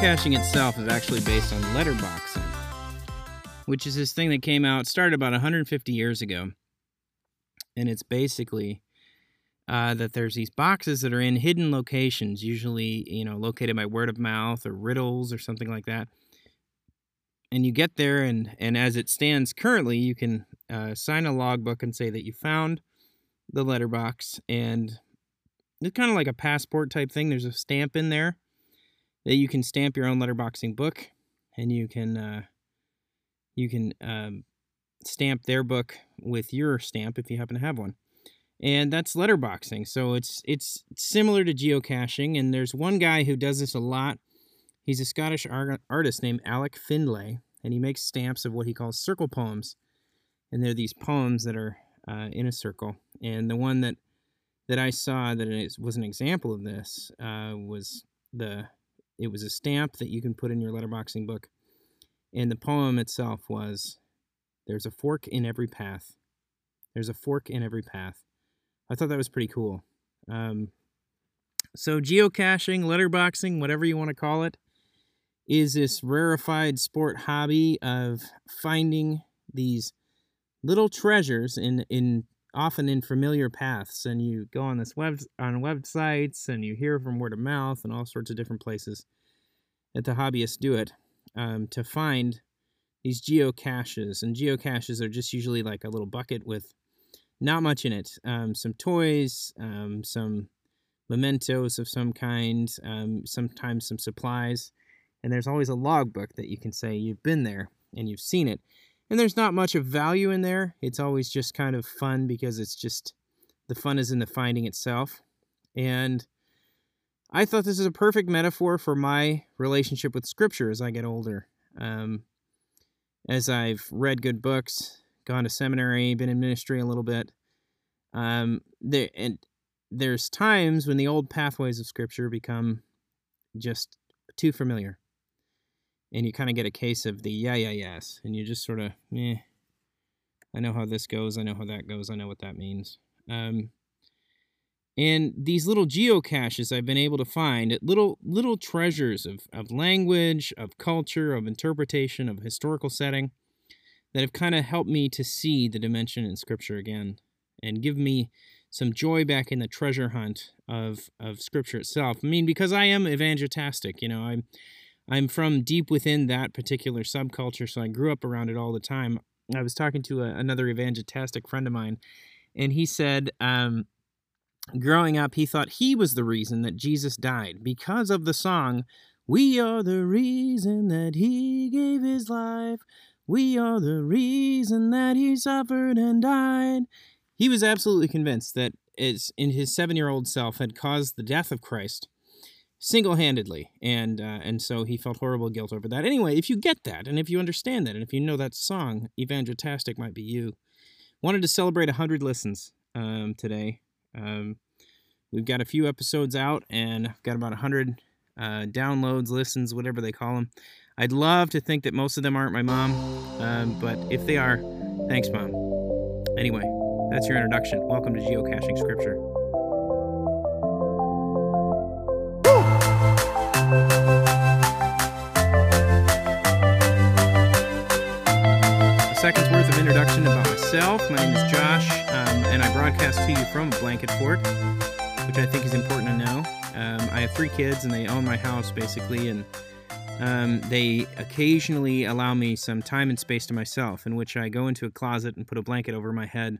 geocaching itself is actually based on letterboxing, which is this thing that came out, started about 150 years ago. And it's basically uh, that there's these boxes that are in hidden locations, usually, you know, located by word of mouth or riddles or something like that. And you get there, and, and as it stands currently, you can uh, sign a logbook and say that you found the letterbox. And it's kind of like a passport type thing. There's a stamp in there that you can stamp your own letterboxing book, and you can uh, you can um, stamp their book with your stamp if you happen to have one. And that's letterboxing. So it's it's similar to geocaching. And there's one guy who does this a lot. He's a Scottish artist named Alec Finlay, and he makes stamps of what he calls circle poems. And they're these poems that are uh, in a circle. And the one that that I saw that was an example of this uh, was the it was a stamp that you can put in your letterboxing book. And the poem itself was There's a fork in every path. There's a fork in every path. I thought that was pretty cool. Um, so, geocaching, letterboxing, whatever you want to call it, is this rarefied sport hobby of finding these little treasures in, in often in familiar paths and you go on this web on websites and you hear from word of mouth and all sorts of different places that the hobbyists do it um, to find these geocaches and geocaches are just usually like a little bucket with not much in it um, some toys um, some mementos of some kind um, sometimes some supplies and there's always a logbook that you can say you've been there and you've seen it and there's not much of value in there. It's always just kind of fun because it's just the fun is in the finding itself. And I thought this is a perfect metaphor for my relationship with Scripture as I get older. Um, as I've read good books, gone to seminary, been in ministry a little bit, um, there and there's times when the old pathways of Scripture become just too familiar and you kind of get a case of the yeah, yeah, yes, and you just sort of, eh, I know how this goes, I know how that goes, I know what that means. Um, and these little geocaches I've been able to find, little little treasures of, of language, of culture, of interpretation, of historical setting, that have kind of helped me to see the dimension in Scripture again, and give me some joy back in the treasure hunt of of Scripture itself. I mean, because I am evangelistic, you know, I'm I'm from deep within that particular subculture, so I grew up around it all the time. I was talking to a, another evangelistic friend of mine, and he said, um, growing up, he thought he was the reason that Jesus died because of the song, We are the reason that he gave his life. We are the reason that he suffered and died. He was absolutely convinced that in his seven year old self had caused the death of Christ single-handedly and uh, and so he felt horrible guilt over that. Anyway if you get that and if you understand that and if you know that song evangelistic might be you. Wanted to celebrate 100 listens um, today. Um, we've got a few episodes out and i've got about 100 uh, downloads listens whatever they call them i'd love to think that most of them aren't my mom um, but if they are thanks mom. Anyway that's your introduction. Welcome to geocaching scripture seconds worth of introduction about myself. My name is Josh, um, and I broadcast to you from Blanket Fort, which I think is important to know. Um, I have three kids, and they own my house basically, and um, they occasionally allow me some time and space to myself, in which I go into a closet and put a blanket over my head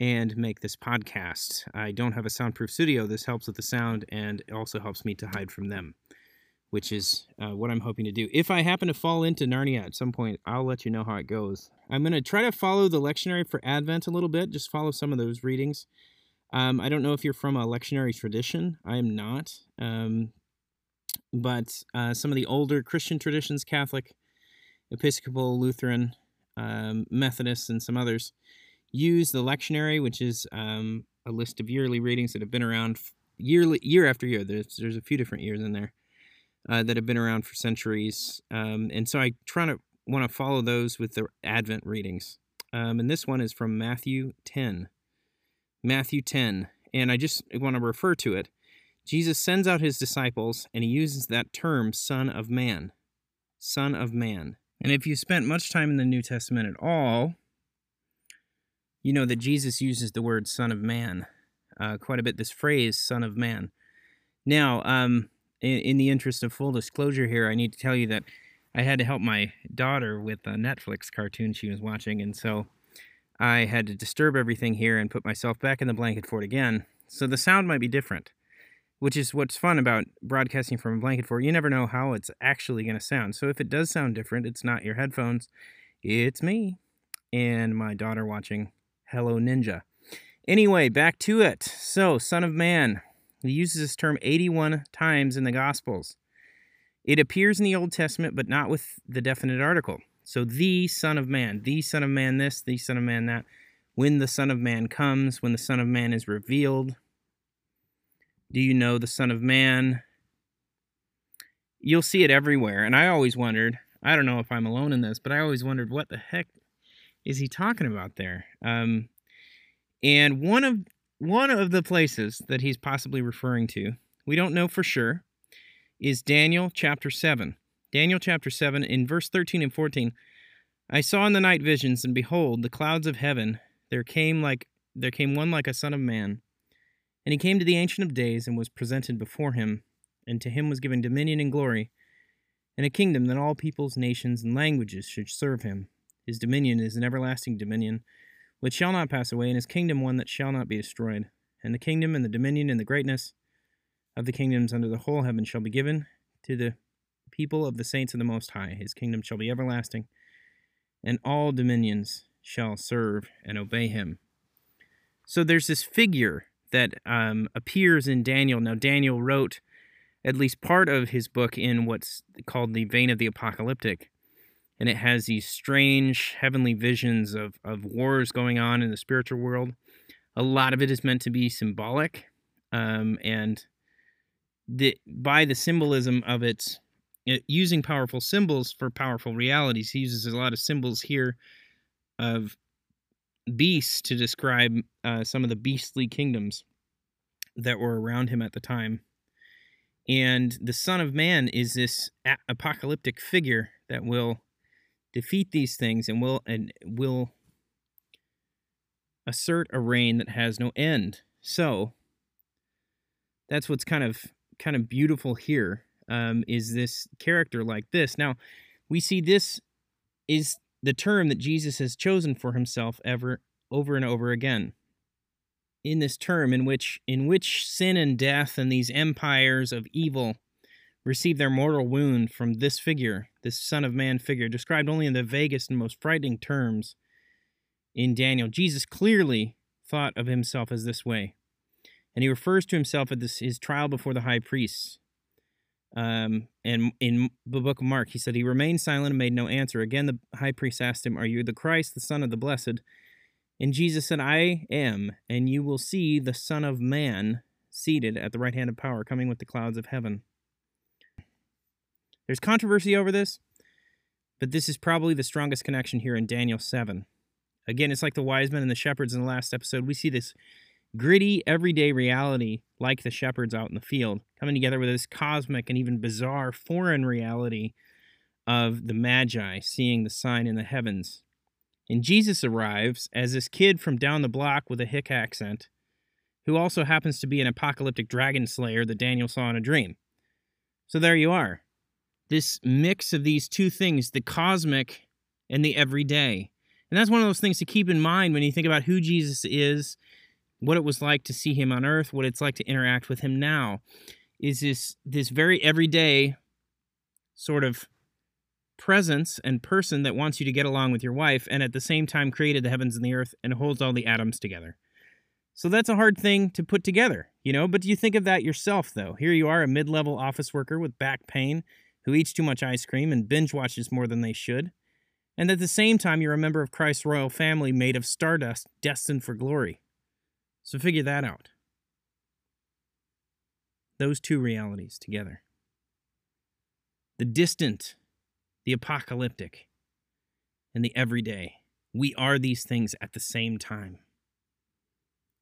and make this podcast. I don't have a soundproof studio. This helps with the sound, and also helps me to hide from them which is uh, what I'm hoping to do. If I happen to fall into Narnia at some point, I'll let you know how it goes. I'm going to try to follow the lectionary for Advent a little bit, just follow some of those readings. Um, I don't know if you're from a lectionary tradition. I am not. Um, but uh, some of the older Christian traditions, Catholic, Episcopal, Lutheran, um, and some others, use the lectionary, which is um, a list of yearly readings that have been around yearly, year after year. There's, there's a few different years in there uh, that have been around for centuries. Um, and so I try to want to follow those with the Advent readings. Um, and this one is from Matthew 10. Matthew 10. And I just want to refer to it. Jesus sends out his disciples and he uses that term, Son of Man. Son of Man. And if you spent much time in the New Testament at all, you know that Jesus uses the word Son of Man uh, quite a bit, this phrase, Son of Man. Now, um, in, in, the interest of full disclosure here, I need to tell you that I had to help my daughter with a Netflix cartoon she was watching, and so I had to disturb everything here and put myself back in the blanket fort again. So the sound might be different, which is what's fun about broadcasting from a blanket fort. You never know how it's actually going to sound. So if it does sound different, it's not your headphones, it's me and my daughter watching Hello Ninja. Anyway, back to it. So, Son of Man. He uses this term 81 times in the Gospels. It appears in the Old Testament, but not with the definite article. So, the Son of Man, the Son of Man this, the Son of Man that. When the Son of Man comes, when the Son of Man is revealed. Do you know the Son of Man? You'll see it everywhere. And I always wondered, I don't know if I'm alone in this, but I always wondered what the heck is he talking about there? Um, and one of one of the places that he's possibly referring to, we don't know for sure, is Daniel chapter 7. Daniel chapter 7 in verse 13 and 14. I saw in the night visions and behold the clouds of heaven there came like there came one like a son of man. And he came to the ancient of days and was presented before him, and to him was given dominion and glory, and a kingdom that all peoples, nations, and languages should serve him. His dominion is an everlasting dominion which shall not pass away, and his kingdom one that shall not be destroyed. And the kingdom and the dominion and the greatness of the kingdoms under the whole heaven shall be given to the people of the saints of the Most High. His kingdom shall be everlasting, and all dominions shall serve and obey him. So there's this figure that um, appears in Daniel. Now, Daniel wrote at least part of his book in what's called the vein of the apocalyptic and it has these strange heavenly visions of, of wars going on in the spiritual world. A lot of it is meant to be symbolic, um, and the, by the symbolism of it, it, using powerful symbols for powerful realities. He uses a lot of symbols here of beasts to describe uh, some of the beastly kingdoms that were around him at the time. And the Son of Man is this apocalyptic figure that will defeat these things and will and will assert a reign that has no end. So that's what's kind of kind of beautiful here. Um, is this character like this? Now we see this is the term that Jesus has chosen for himself ever over and over again. In this term, in which in which sin and death and these empires of evil receive their mortal wound from this figure, this Son of Man figure, described only in the vaguest and most frightening terms in Daniel. Jesus clearly thought of himself as this way. And he refers to himself at this, his trial before the high priests. Um, and in the book of Mark, he said, He remained silent and made no answer. Again, the high priest asked him, Are you the Christ, the Son of the Blessed? And Jesus said, I am, and you will see the Son of Man seated at the right hand of power, coming with the clouds of heaven. There's controversy over this, but this is probably the strongest connection here in Daniel 7. Again, it's like the wise men and the shepherds in the last episode. We see this gritty, everyday reality, like the shepherds out in the field, coming together with this cosmic and even bizarre foreign reality of the Magi seeing the sign in the heavens. And Jesus arrives as this kid from down the block with a hick accent, who also happens to be an apocalyptic dragon slayer that Daniel saw in a dream. So there you are this mix of these two things, the cosmic and the everyday. And that's one of those things to keep in mind when you think about who Jesus is, what it was like to see him on earth, what it's like to interact with him now. Is this this very everyday sort of presence and person that wants you to get along with your wife and at the same time created the heavens and the earth and holds all the atoms together. So that's a hard thing to put together, you know, but do you think of that yourself though? Here you are, a mid-level office worker with back pain who eats too much ice cream and binge watches more than they should, and at the same time you're a member of Christ's royal family made of stardust destined for glory. So figure that out. Those two realities together. The distant, the apocalyptic, and the everyday. We are these things at the same time.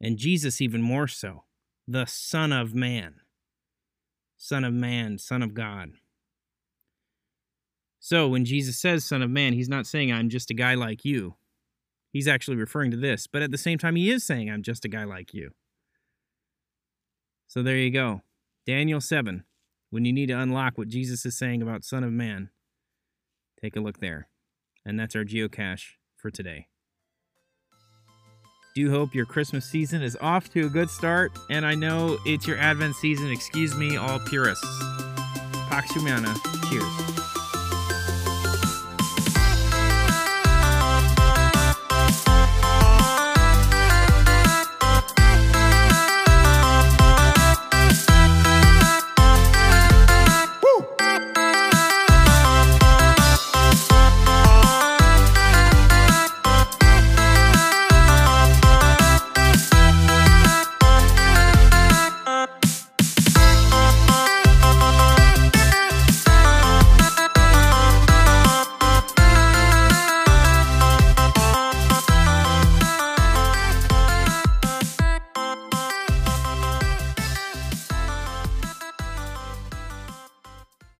And Jesus, even more so, the Son of Man, Son of Man, Son of God. So when Jesus says Son of Man, he's not saying I'm just a guy like you. He's actually referring to this, but at the same time, he is saying I'm just a guy like you. So there you go. Daniel 7. When you need to unlock what Jesus is saying about Son of Man, take a look there. And that's our geocache for today. Do hope your Christmas season is off to a good start, and I know it's your Advent season. Excuse me, all purists. Pax Humana. Cheers.